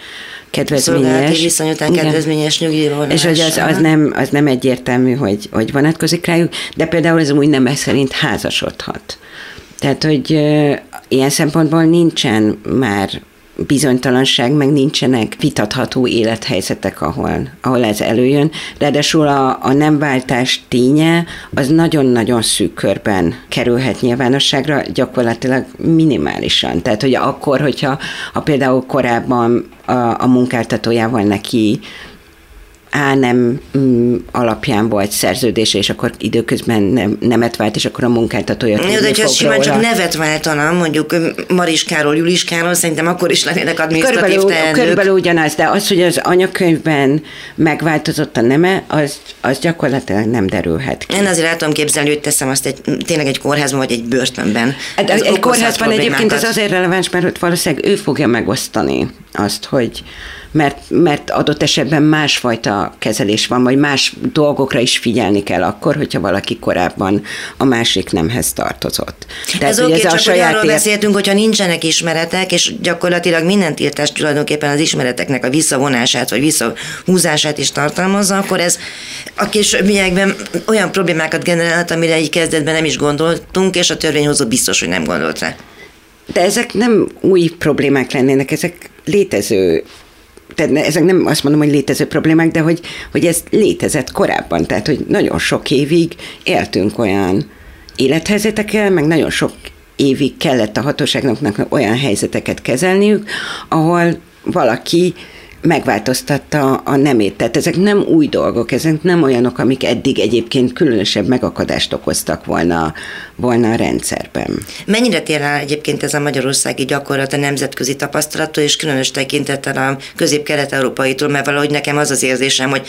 kedvezményes. Viszony után kedvezményes nyugdíjvonás. És hogy az, az, nem, az nem egyértelmű, hogy, hogy vonatkozik rájuk, de például ez új neme szerint házasodhat. Tehát, hogy ilyen szempontból nincsen már bizonytalanság, meg nincsenek vitatható élethelyzetek, ahol, ahol ez előjön. Ráadásul a, a nem váltás ténye az nagyon-nagyon szűk körben kerülhet nyilvánosságra, gyakorlatilag minimálisan. Tehát, hogy akkor, hogyha ha például korábban a, a munkáltatójával neki a nem mm, alapján volt szerződés, és akkor időközben nem, nemet vált, és akkor a munkáltatója Jó, de ha simán csak nevet váltana, mondjuk Mariskáról, Juliskáról, szerintem akkor is lennének adminisztratív körülbelül, teendők. Körülbelül ugyanaz, de az, hogy az anyakönyvben megváltozott a neme, az, az gyakorlatilag nem derülhet ki. Én azért el tudom képzelni, hogy teszem azt egy, tényleg egy kórházban, vagy egy börtönben. Hát, egy kórházban egyébként ez azért releváns, mert ott valószínűleg ő fogja megosztani azt, hogy mert, mert adott esetben másfajta kezelés van, vagy más dolgokra is figyelni kell akkor, hogyha valaki korábban a másik nemhez tartozott. Tehát, ez oké, okay, csak hogy arról ér... beszéltünk, hogyha nincsenek ismeretek, és gyakorlatilag minden tiltás tulajdonképpen az ismereteknek a visszavonását, vagy visszahúzását is tartalmazza, akkor ez a későbbiekben olyan problémákat generálhat, amire egy kezdetben nem is gondoltunk, és a törvényhozó biztos, hogy nem gondolt rá. De ezek nem új problémák lennének, ezek létező tehát ezek nem azt mondom, hogy létező problémák, de hogy, hogy ez létezett korábban, tehát hogy nagyon sok évig éltünk olyan élethelyzetekkel, meg nagyon sok évig kellett a hatóságoknak olyan helyzeteket kezelniük, ahol valaki megváltoztatta a nemét. Tehát ezek nem új dolgok, ezek nem olyanok, amik eddig egyébként különösebb megakadást okoztak volna, volna a rendszerben. Mennyire tér egyébként ez a magyarországi gyakorlat a nemzetközi tapasztalattól, és különös tekintettel a közép-kelet-európaitól, mert valahogy nekem az az érzésem, hogy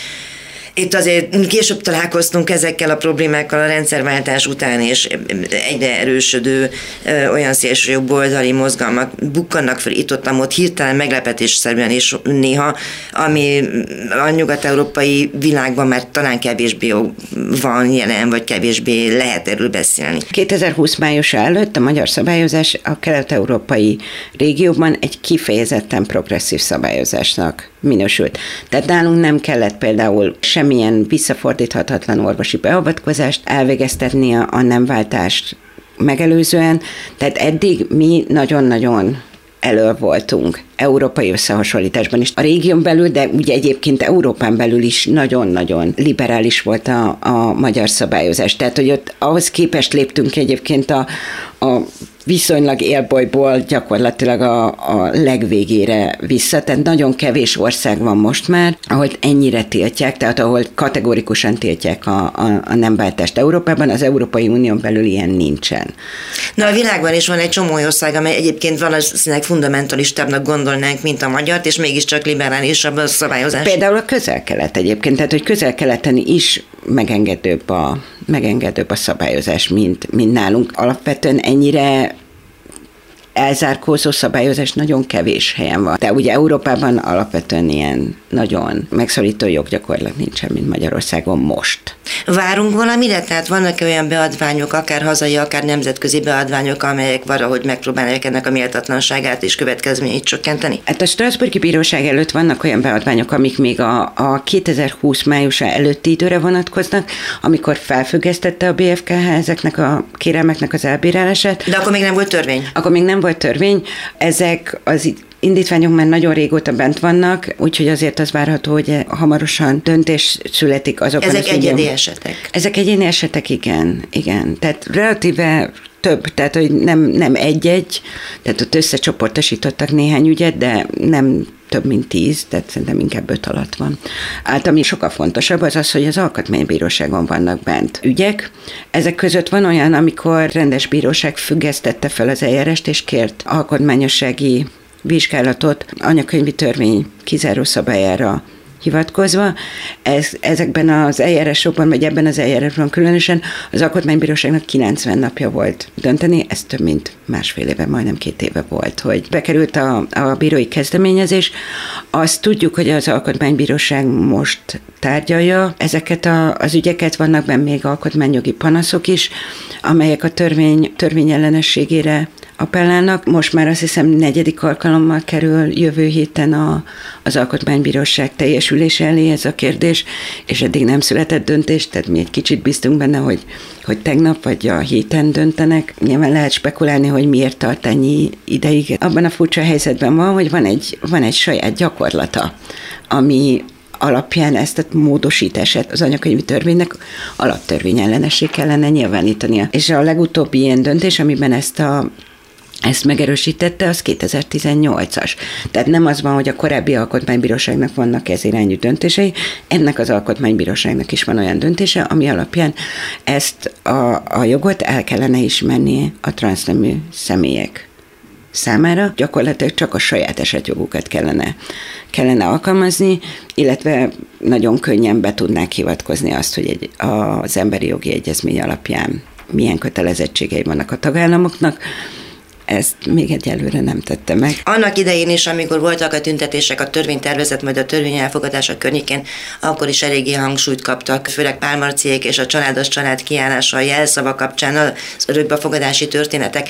itt azért később találkoztunk ezekkel a problémákkal a rendszerváltás után, és egyre erősödő olyan szélsőjobboldali mozgalmak bukkannak fel itt ott, ott hirtelen meglepetésszerűen és néha, ami a nyugat-európai világban már talán kevésbé van jelen, vagy kevésbé lehet erről beszélni. 2020 május előtt a magyar szabályozás a kelet-európai régióban egy kifejezetten progresszív szabályozásnak minősült. Tehát nálunk nem kellett például semmilyen visszafordíthatatlan orvosi beavatkozást elvégeztetni a nemváltást megelőzően, tehát eddig mi nagyon-nagyon elő voltunk európai összehasonlításban is. A régión belül, de ugye egyébként Európán belül is nagyon-nagyon liberális volt a, a magyar szabályozás. Tehát, hogy ott ahhoz képest léptünk egyébként a, a viszonylag élbolyból gyakorlatilag a, a legvégére vissza. Tehát nagyon kevés ország van most már, ahol ennyire tiltják, tehát ahol kategorikusan tiltják a, a, a nem váltást Európában, az Európai Unión belül ilyen nincsen. Na a világban is van egy csomó ország, amely egyébként valószínűleg fundamentalistábbnak gondolnánk, mint a magyar, és mégiscsak liberálisabb a szabályozás. Például a közel-kelet egyébként, tehát hogy közel-keleten is megengedőbb a, megengedőbb a szabályozás, mint, mint nálunk. Alapvetően ennyire elzárkózó szabályozás nagyon kevés helyen van. De ugye Európában alapvetően ilyen nagyon megszorító joggyakorlat nincsen, mint Magyarországon most. Várunk valamire? Tehát vannak olyan beadványok, akár hazai, akár nemzetközi beadványok, amelyek valahogy megpróbálják ennek a méltatlanságát és következményeit csökkenteni? Hát a Strasburgi Bíróság előtt vannak olyan beadványok, amik még a, a 2020 májusa előtti időre vonatkoznak, amikor felfüggesztette a BFKH ezeknek a kérelmeknek az elbírálását. De akkor még nem volt törvény? Akkor még nem volt törvény. Ezek az indítványok már nagyon régóta bent vannak, úgyhogy azért az várható, hogy hamarosan döntés születik azokban Ezek az egyedi ügyem. esetek? Ezek egyéni esetek, igen, igen. Tehát relatíve több, tehát hogy nem, nem egy-egy, tehát ott összecsoportosítottak néhány ügyet, de nem több mint tíz, tehát szerintem inkább öt alatt van. Hát ami sokkal fontosabb az az, hogy az alkotmánybíróságon vannak bent ügyek. Ezek között van olyan, amikor rendes bíróság függesztette fel az eljárást, és kért alkotmányossági vizsgálatot anyakönyvi törvény kizáró szabályára hivatkozva. Ez, ezekben az eljárásokban, vagy ebben az eljárásban különösen az Alkotmánybíróságnak 90 napja volt dönteni, ez több mint másfél éve, majdnem két éve volt, hogy bekerült a, a bírói kezdeményezés. Azt tudjuk, hogy az Alkotmánybíróság most tárgyalja ezeket a, az ügyeket, vannak benne még alkotmányjogi panaszok is, amelyek a törvény törvényellenességére appellálnak. Most már azt hiszem negyedik alkalommal kerül jövő héten a, az Alkotmánybíróság teljesülése elé ez a kérdés, és eddig nem született döntés, tehát mi egy kicsit biztunk benne, hogy, hogy tegnap vagy a héten döntenek. Nyilván lehet spekulálni, hogy miért tart ennyi ideig. Abban a furcsa helyzetben van, hogy van egy, van egy saját gyakorlata, ami alapján ezt a módosítását az anyakönyvi törvénynek alaptörvény ellenesség kellene nyilvánítania. És a legutóbbi ilyen döntés, amiben ezt a ezt megerősítette, az 2018-as. Tehát nem az van, hogy a korábbi alkotmánybíróságnak vannak ez irányú döntései, ennek az alkotmánybíróságnak is van olyan döntése, ami alapján ezt a, a jogot el kellene ismerni a transznemű személyek számára gyakorlatilag csak a saját esetjogukat kellene, kellene alkalmazni, illetve nagyon könnyen be tudnák hivatkozni azt, hogy egy, az emberi jogi egyezmény alapján milyen kötelezettségei vannak a tagállamoknak, ezt még egyelőre nem tette meg. Annak idején is, amikor voltak a tüntetések, a törvénytervezet, majd a törvény elfogadása környékén, akkor is eléggé hangsúlyt kaptak, főleg Pálmarciék és a családos család kiállása, a jelszava kapcsán az örökbefogadási történetek.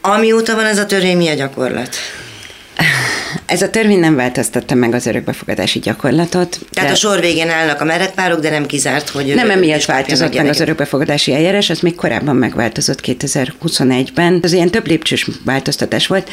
Amióta van ez a törvény, mi a gyakorlat? Ez a törvény nem változtatta meg az örökbefogadási gyakorlatot. Tehát a sor végén állnak a merekpárok, de nem kizárt, hogy... Nem emiatt változott meg az örökbefogadási eljárás, az még korábban megváltozott 2021-ben. Az ilyen több lépcsős változtatás volt.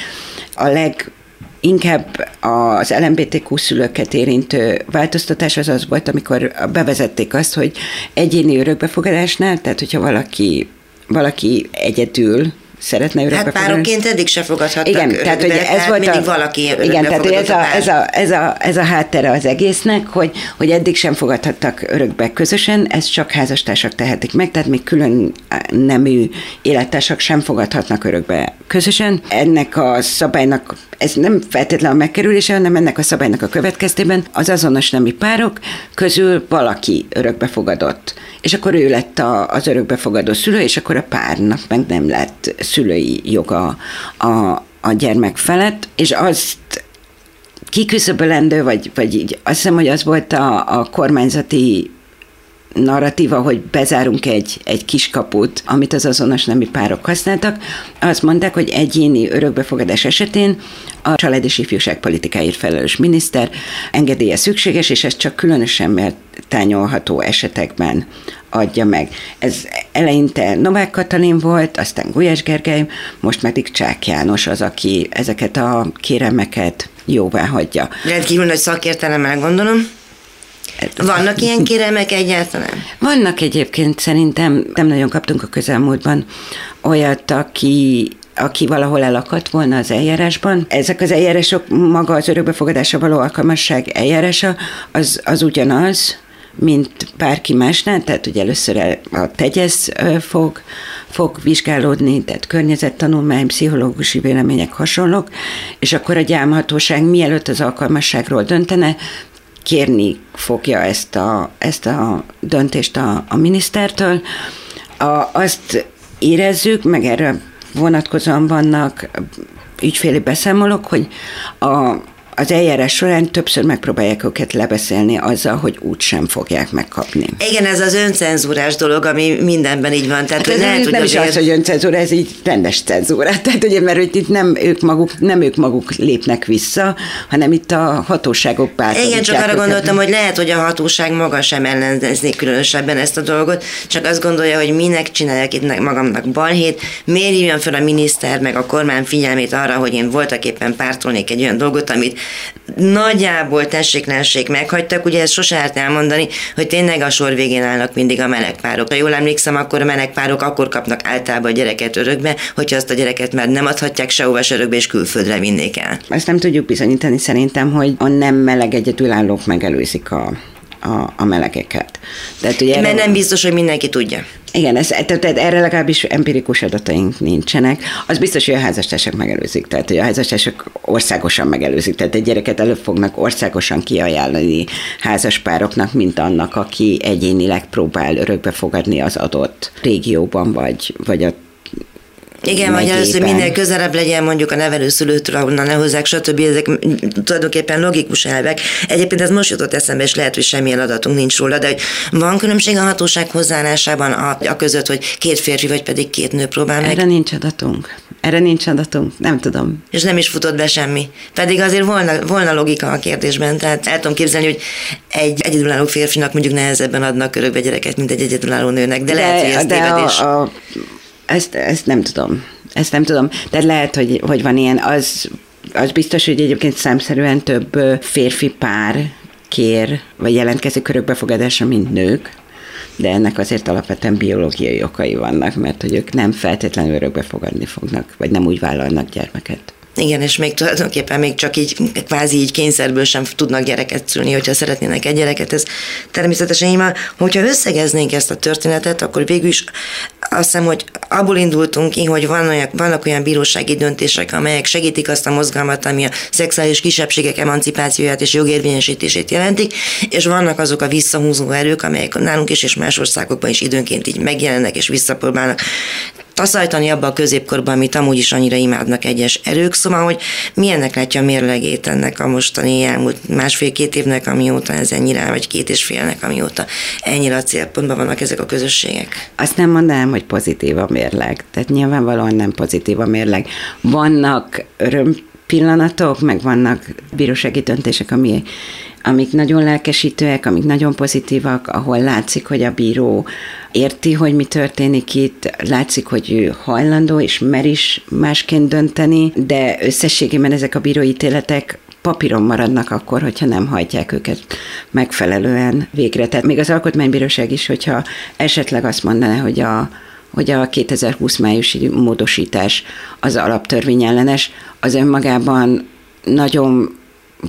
A leg inkább az LMBTQ szülőket érintő változtatás az az volt, amikor bevezették azt, hogy egyéni örökbefogadásnál, tehát hogyha valaki valaki egyedül szeretne örökbe Hát párokként eddig se fogadhattak Igen, örökbe, tehát hogy ez hát volt mindig a, valaki Igen, tehát ez a, ez, a, ez, a, ez a háttere az egésznek, hogy, hogy eddig sem fogadhattak örökbe közösen, ezt csak házastársak tehetik meg, tehát még külön nemű élettársak sem fogadhatnak örökbe közösen. Ennek a szabálynak ez nem feltétlenül a megkerülése, hanem ennek a szabálynak a következtében az azonos nemi párok közül valaki örökbefogadott. És akkor ő lett a, az örökbefogadó szülő, és akkor a párnak meg nem lett szülői joga a, a gyermek felett, és azt kiküszöbölendő, vagy, vagy így, azt hiszem, hogy az volt a, a kormányzati narratíva, hogy bezárunk egy, egy kiskaput, amit az azonos nemi párok használtak. Azt mondták, hogy egyéni örökbefogadás esetén a család és ifjúságpolitikáért felelős miniszter engedélye szükséges, és ez csak különösen méltányolható esetekben adja meg. Ez eleinte Novák Katalin volt, aztán Gulyás Gergely, most pedig Csák János az, aki ezeket a kéremeket jóvá hagyja. Rendkívül nagy szakértelemmel gondolom. Vannak ilyen kérelmek egyáltalán? Vannak egyébként, szerintem nem nagyon kaptunk a közelmúltban olyat, aki aki valahol elakadt volna az eljárásban. Ezek az eljárások, maga az örökbefogadásra való alkalmasság eljárása, az, az ugyanaz, mint bárki másnál, tehát ugye először a tegyesz fog, fog vizsgálódni, tehát környezettanulmány, pszichológusi vélemények hasonlók, és akkor a gyámhatóság mielőtt az alkalmasságról döntene, kérni fogja ezt a, ezt a döntést a, a minisztertől. A, azt érezzük, meg erre vonatkozóan vannak ügyféli beszámolok, hogy a az eljárás során többször megpróbálják őket lebeszélni azzal, hogy úgy sem fogják megkapni. Igen, ez az öncenzúrás dolog, ami mindenben így van. Tehát, hát ez lehet, nem azért... is az, hogy öncenzúra, ez így rendes cenzúra. Tehát ugye, mert hogy itt nem ők maguk, nem ők maguk lépnek vissza, hanem itt a hatóságok bátorítják. Igen, csak arra gondoltam, hogy lehet, hogy a hatóság maga sem ellenezni különösebben ezt a dolgot, csak azt gondolja, hogy minek csinálják itt magamnak balhét, miért jön fel a miniszter meg a kormány figyelmét arra, hogy én voltak éppen pártolnék egy olyan dolgot, amit nagyjából tessék meghagytak, ugye ezt sose lehet elmondani, hogy tényleg a sor végén állnak mindig a melegpárok. Ha jól emlékszem, akkor a melegpárok akkor kapnak általában a gyereket örökbe, hogyha azt a gyereket már nem adhatják sehova se örökbe, és külföldre vinnék el. Ezt nem tudjuk bizonyítani szerintem, hogy a nem meleg egyedülállók megelőzik a a, a melegeket. Tehát, ugye Mert erre... nem biztos, hogy mindenki tudja. Igen, ez, tehát, erre legalábbis empirikus adataink nincsenek. Az biztos, hogy a házastársak megelőzik, tehát hogy a házastársak országosan megelőzik, tehát egy gyereket előbb fognak országosan kiajánlani házaspároknak, mint annak, aki egyénileg próbál örökbe fogadni az adott régióban, vagy, vagy a igen, vagy először minél közelebb legyen mondjuk a nevelőszülőtől, ahonnan lehozzák, stb. Ezek tulajdonképpen logikus elvek. Egyébként ez most jutott eszembe, és lehet, hogy semmilyen adatunk nincs róla, de hogy van különbség a hatóság hozzáállásában a, a között, hogy két férfi vagy pedig két nő próbál meg? Erre nincs adatunk. Erre nincs adatunk, nem tudom. És nem is futott be semmi. Pedig azért volna, volna logika a kérdésben, tehát el tudom képzelni, hogy egy egyedülálló férfinak mondjuk nehezebben adnak örökbe gyereket, mint egy egyedülálló nőnek, de, de lehet, hogy ez de tévedés. A, a ezt, ezt nem tudom. Ezt nem tudom. Tehát lehet, hogy, hogy van ilyen, az, az biztos, hogy egyébként számszerűen több férfi pár kér, vagy jelentkezik örökbefogadásra, mint nők, de ennek azért alapvetően biológiai okai vannak, mert hogy ők nem feltétlenül örökbe fogadni fognak, vagy nem úgy vállalnak gyermeket. Igen, és még tulajdonképpen még csak így kvázi így kényszerből sem tudnak gyereket szülni, hogyha szeretnének egy gyereket. Ez természetesen ima, hogyha összegeznénk ezt a történetet, akkor végül is azt hiszem, hogy abból indultunk ki, hogy van olyan, vannak olyan bírósági döntések, amelyek segítik azt a mozgalmat, ami a szexuális kisebbségek emancipációját és jogérvényesítését jelentik, és vannak azok a visszahúzó erők, amelyek nálunk is és más országokban is időnként így megjelennek és visszapróbálnak taszajtani abba a középkorban, amit amúgy is annyira imádnak egyes erők, szóval, hogy milyennek látja a mérlegét ennek a mostani elmúlt másfél-két évnek, amióta ez ennyire, vagy két és félnek, amióta ennyire a célpontban vannak ezek a közösségek? Azt nem mondanám, hogy pozitív a mérleg. Tehát nyilvánvalóan nem pozitív a mérleg. Vannak öröm pillanatok, meg vannak bírósági döntések, ami amik nagyon lelkesítőek, amik nagyon pozitívak, ahol látszik, hogy a bíró érti, hogy mi történik itt, látszik, hogy ő hajlandó és mer is másként dönteni, de összességében ezek a bíróítéletek papíron maradnak akkor, hogyha nem hajtják őket megfelelően végre. Tehát még az Alkotmánybíróság is, hogyha esetleg azt mondaná, hogy a, hogy a 2020 májusi módosítás az alaptörvényellenes, az önmagában nagyon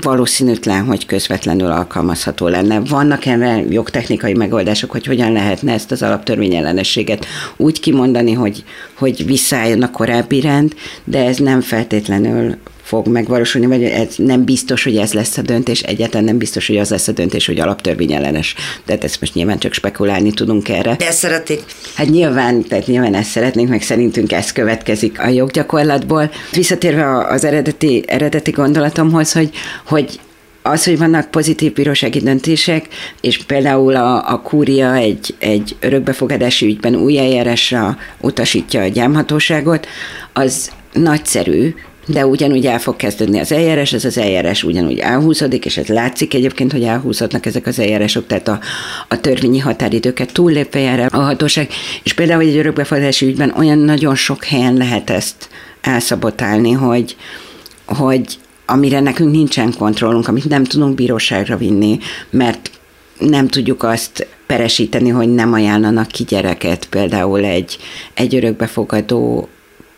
valószínűtlen, hogy közvetlenül alkalmazható lenne. Vannak erre jogtechnikai megoldások, hogy hogyan lehetne ezt az alaptörvényellenességet úgy kimondani, hogy, hogy visszaálljon a korábbi rend, de ez nem feltétlenül fog megvalósulni, vagy ez nem biztos, hogy ez lesz a döntés, egyáltalán nem biztos, hogy az lesz a döntés, hogy alaptörvényellenes. Tehát ezt most nyilván csak spekulálni tudunk erre. De ezt szeretik. Hát nyilván, tehát nyilván ezt szeretnénk, meg szerintünk ez következik a joggyakorlatból. Visszatérve az eredeti, eredeti gondolatomhoz, hogy, hogy az, hogy vannak pozitív bírósági döntések, és például a, a kúria egy, egy örökbefogadási ügyben új eljárásra utasítja a gyámhatóságot, az nagyszerű, de ugyanúgy el fog kezdődni az eljárás, ez az eljárás ugyanúgy elhúzódik, és ez látszik egyébként, hogy elhúzódnak ezek az eljárások, tehát a, a törvényi határidőket túllépve jár el a hatóság, és például egy örökbefogadási ügyben olyan nagyon sok helyen lehet ezt elszabotálni, hogy, hogy amire nekünk nincsen kontrollunk, amit nem tudunk bíróságra vinni, mert nem tudjuk azt peresíteni, hogy nem ajánlanak ki gyereket. Például egy, egy örökbefogadó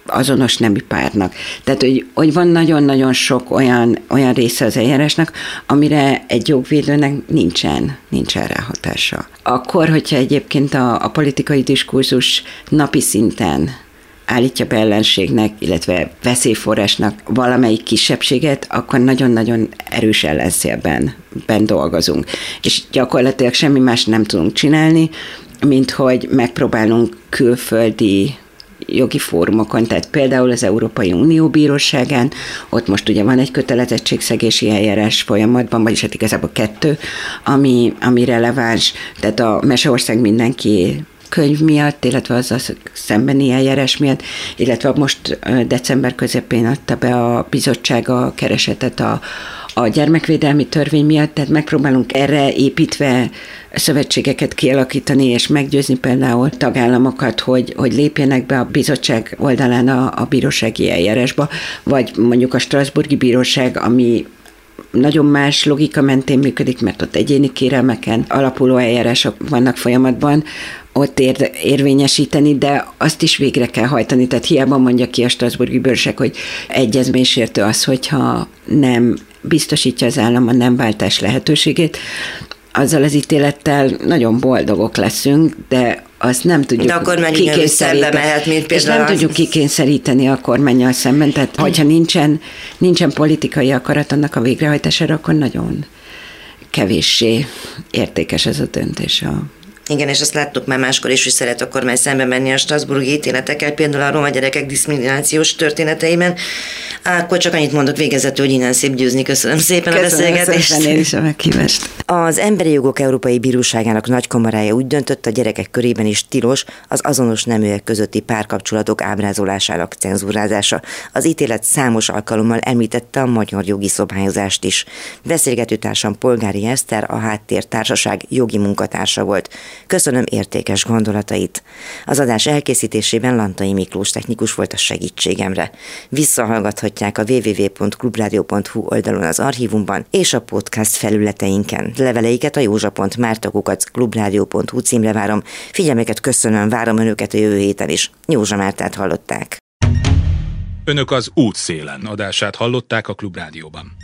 azonos nemű párnak. Tehát, hogy, hogy van nagyon-nagyon sok olyan, olyan része az eljárásnak, amire egy jogvédőnek nincsen, nincsen ráhatása. Akkor, hogyha egyébként a, a politikai diskurzus napi szinten állítja be ellenségnek, illetve veszélyforrásnak valamelyik kisebbséget, akkor nagyon-nagyon erős ellenszélben ben dolgozunk. És gyakorlatilag semmi más nem tudunk csinálni, mint hogy megpróbálunk külföldi jogi fórumokon, tehát például az Európai Unió Bíróságán, ott most ugye van egy kötelezettségszegési eljárás folyamatban, vagyis hát igazából kettő, ami, ami releváns, tehát a Meseország mindenki könyv miatt, illetve az a szembeni eljárás miatt, illetve most december közepén adta be a bizottság a keresetet a, a gyermekvédelmi törvény miatt, tehát megpróbálunk erre építve szövetségeket kialakítani, és meggyőzni például tagállamokat, hogy, hogy lépjenek be a bizottság oldalán a, a bírósági eljárásba, vagy mondjuk a Strasburgi Bíróság, ami nagyon más logika mentén működik, mert ott egyéni kérelmeken alapuló eljárások vannak folyamatban, ott ér, érvényesíteni, de azt is végre kell hajtani. Tehát hiába mondja ki a Strasburgi Bőrség, hogy egyezménysértő az, hogyha nem biztosítja az állam a nem váltás lehetőségét, azzal az ítélettel nagyon boldogok leszünk, de azt nem tudjuk De akkor szembe mehet, mint. És nem tudjuk kikényszeríteni a kormányjal szemben, tehát hogyha nincsen, nincsen politikai akarat annak a végrehajtására, akkor nagyon kevéssé értékes ez a döntés a igen, és azt láttuk már máskor is, hogy szeret a kormány szembe menni a Strasburgi ítéletekkel, például a roma gyerekek diszkriminációs történeteiben. Akkor csak annyit mondok végezetül, hogy innen szép győzni. Köszönöm szépen Köszönöm a beszélgetést. Szépen én is a meghívást. Az Emberi Jogok Európai Bíróságának nagykamarája úgy döntött, a gyerekek körében is tilos az azonos neműek közötti párkapcsolatok ábrázolásának cenzúrázása. Az ítélet számos alkalommal említette a magyar jogi szobályozást is. Beszélgetőtársam Polgári Eszter, a Háttér Társaság jogi munkatársa volt. Köszönöm értékes gondolatait. Az adás elkészítésében Lantai Miklós technikus volt a segítségemre. Visszahallgathatják a www.clubradio.hu oldalon az archívumban és a podcast felületeinken. Leveleiket a józsa.mártakukat clubradio.hu címre várom. Figyelmeket köszönöm, várom önöket a jövő héten is. Józsa Mártát hallották. Önök az útszélen adását hallották a Klubrádióban.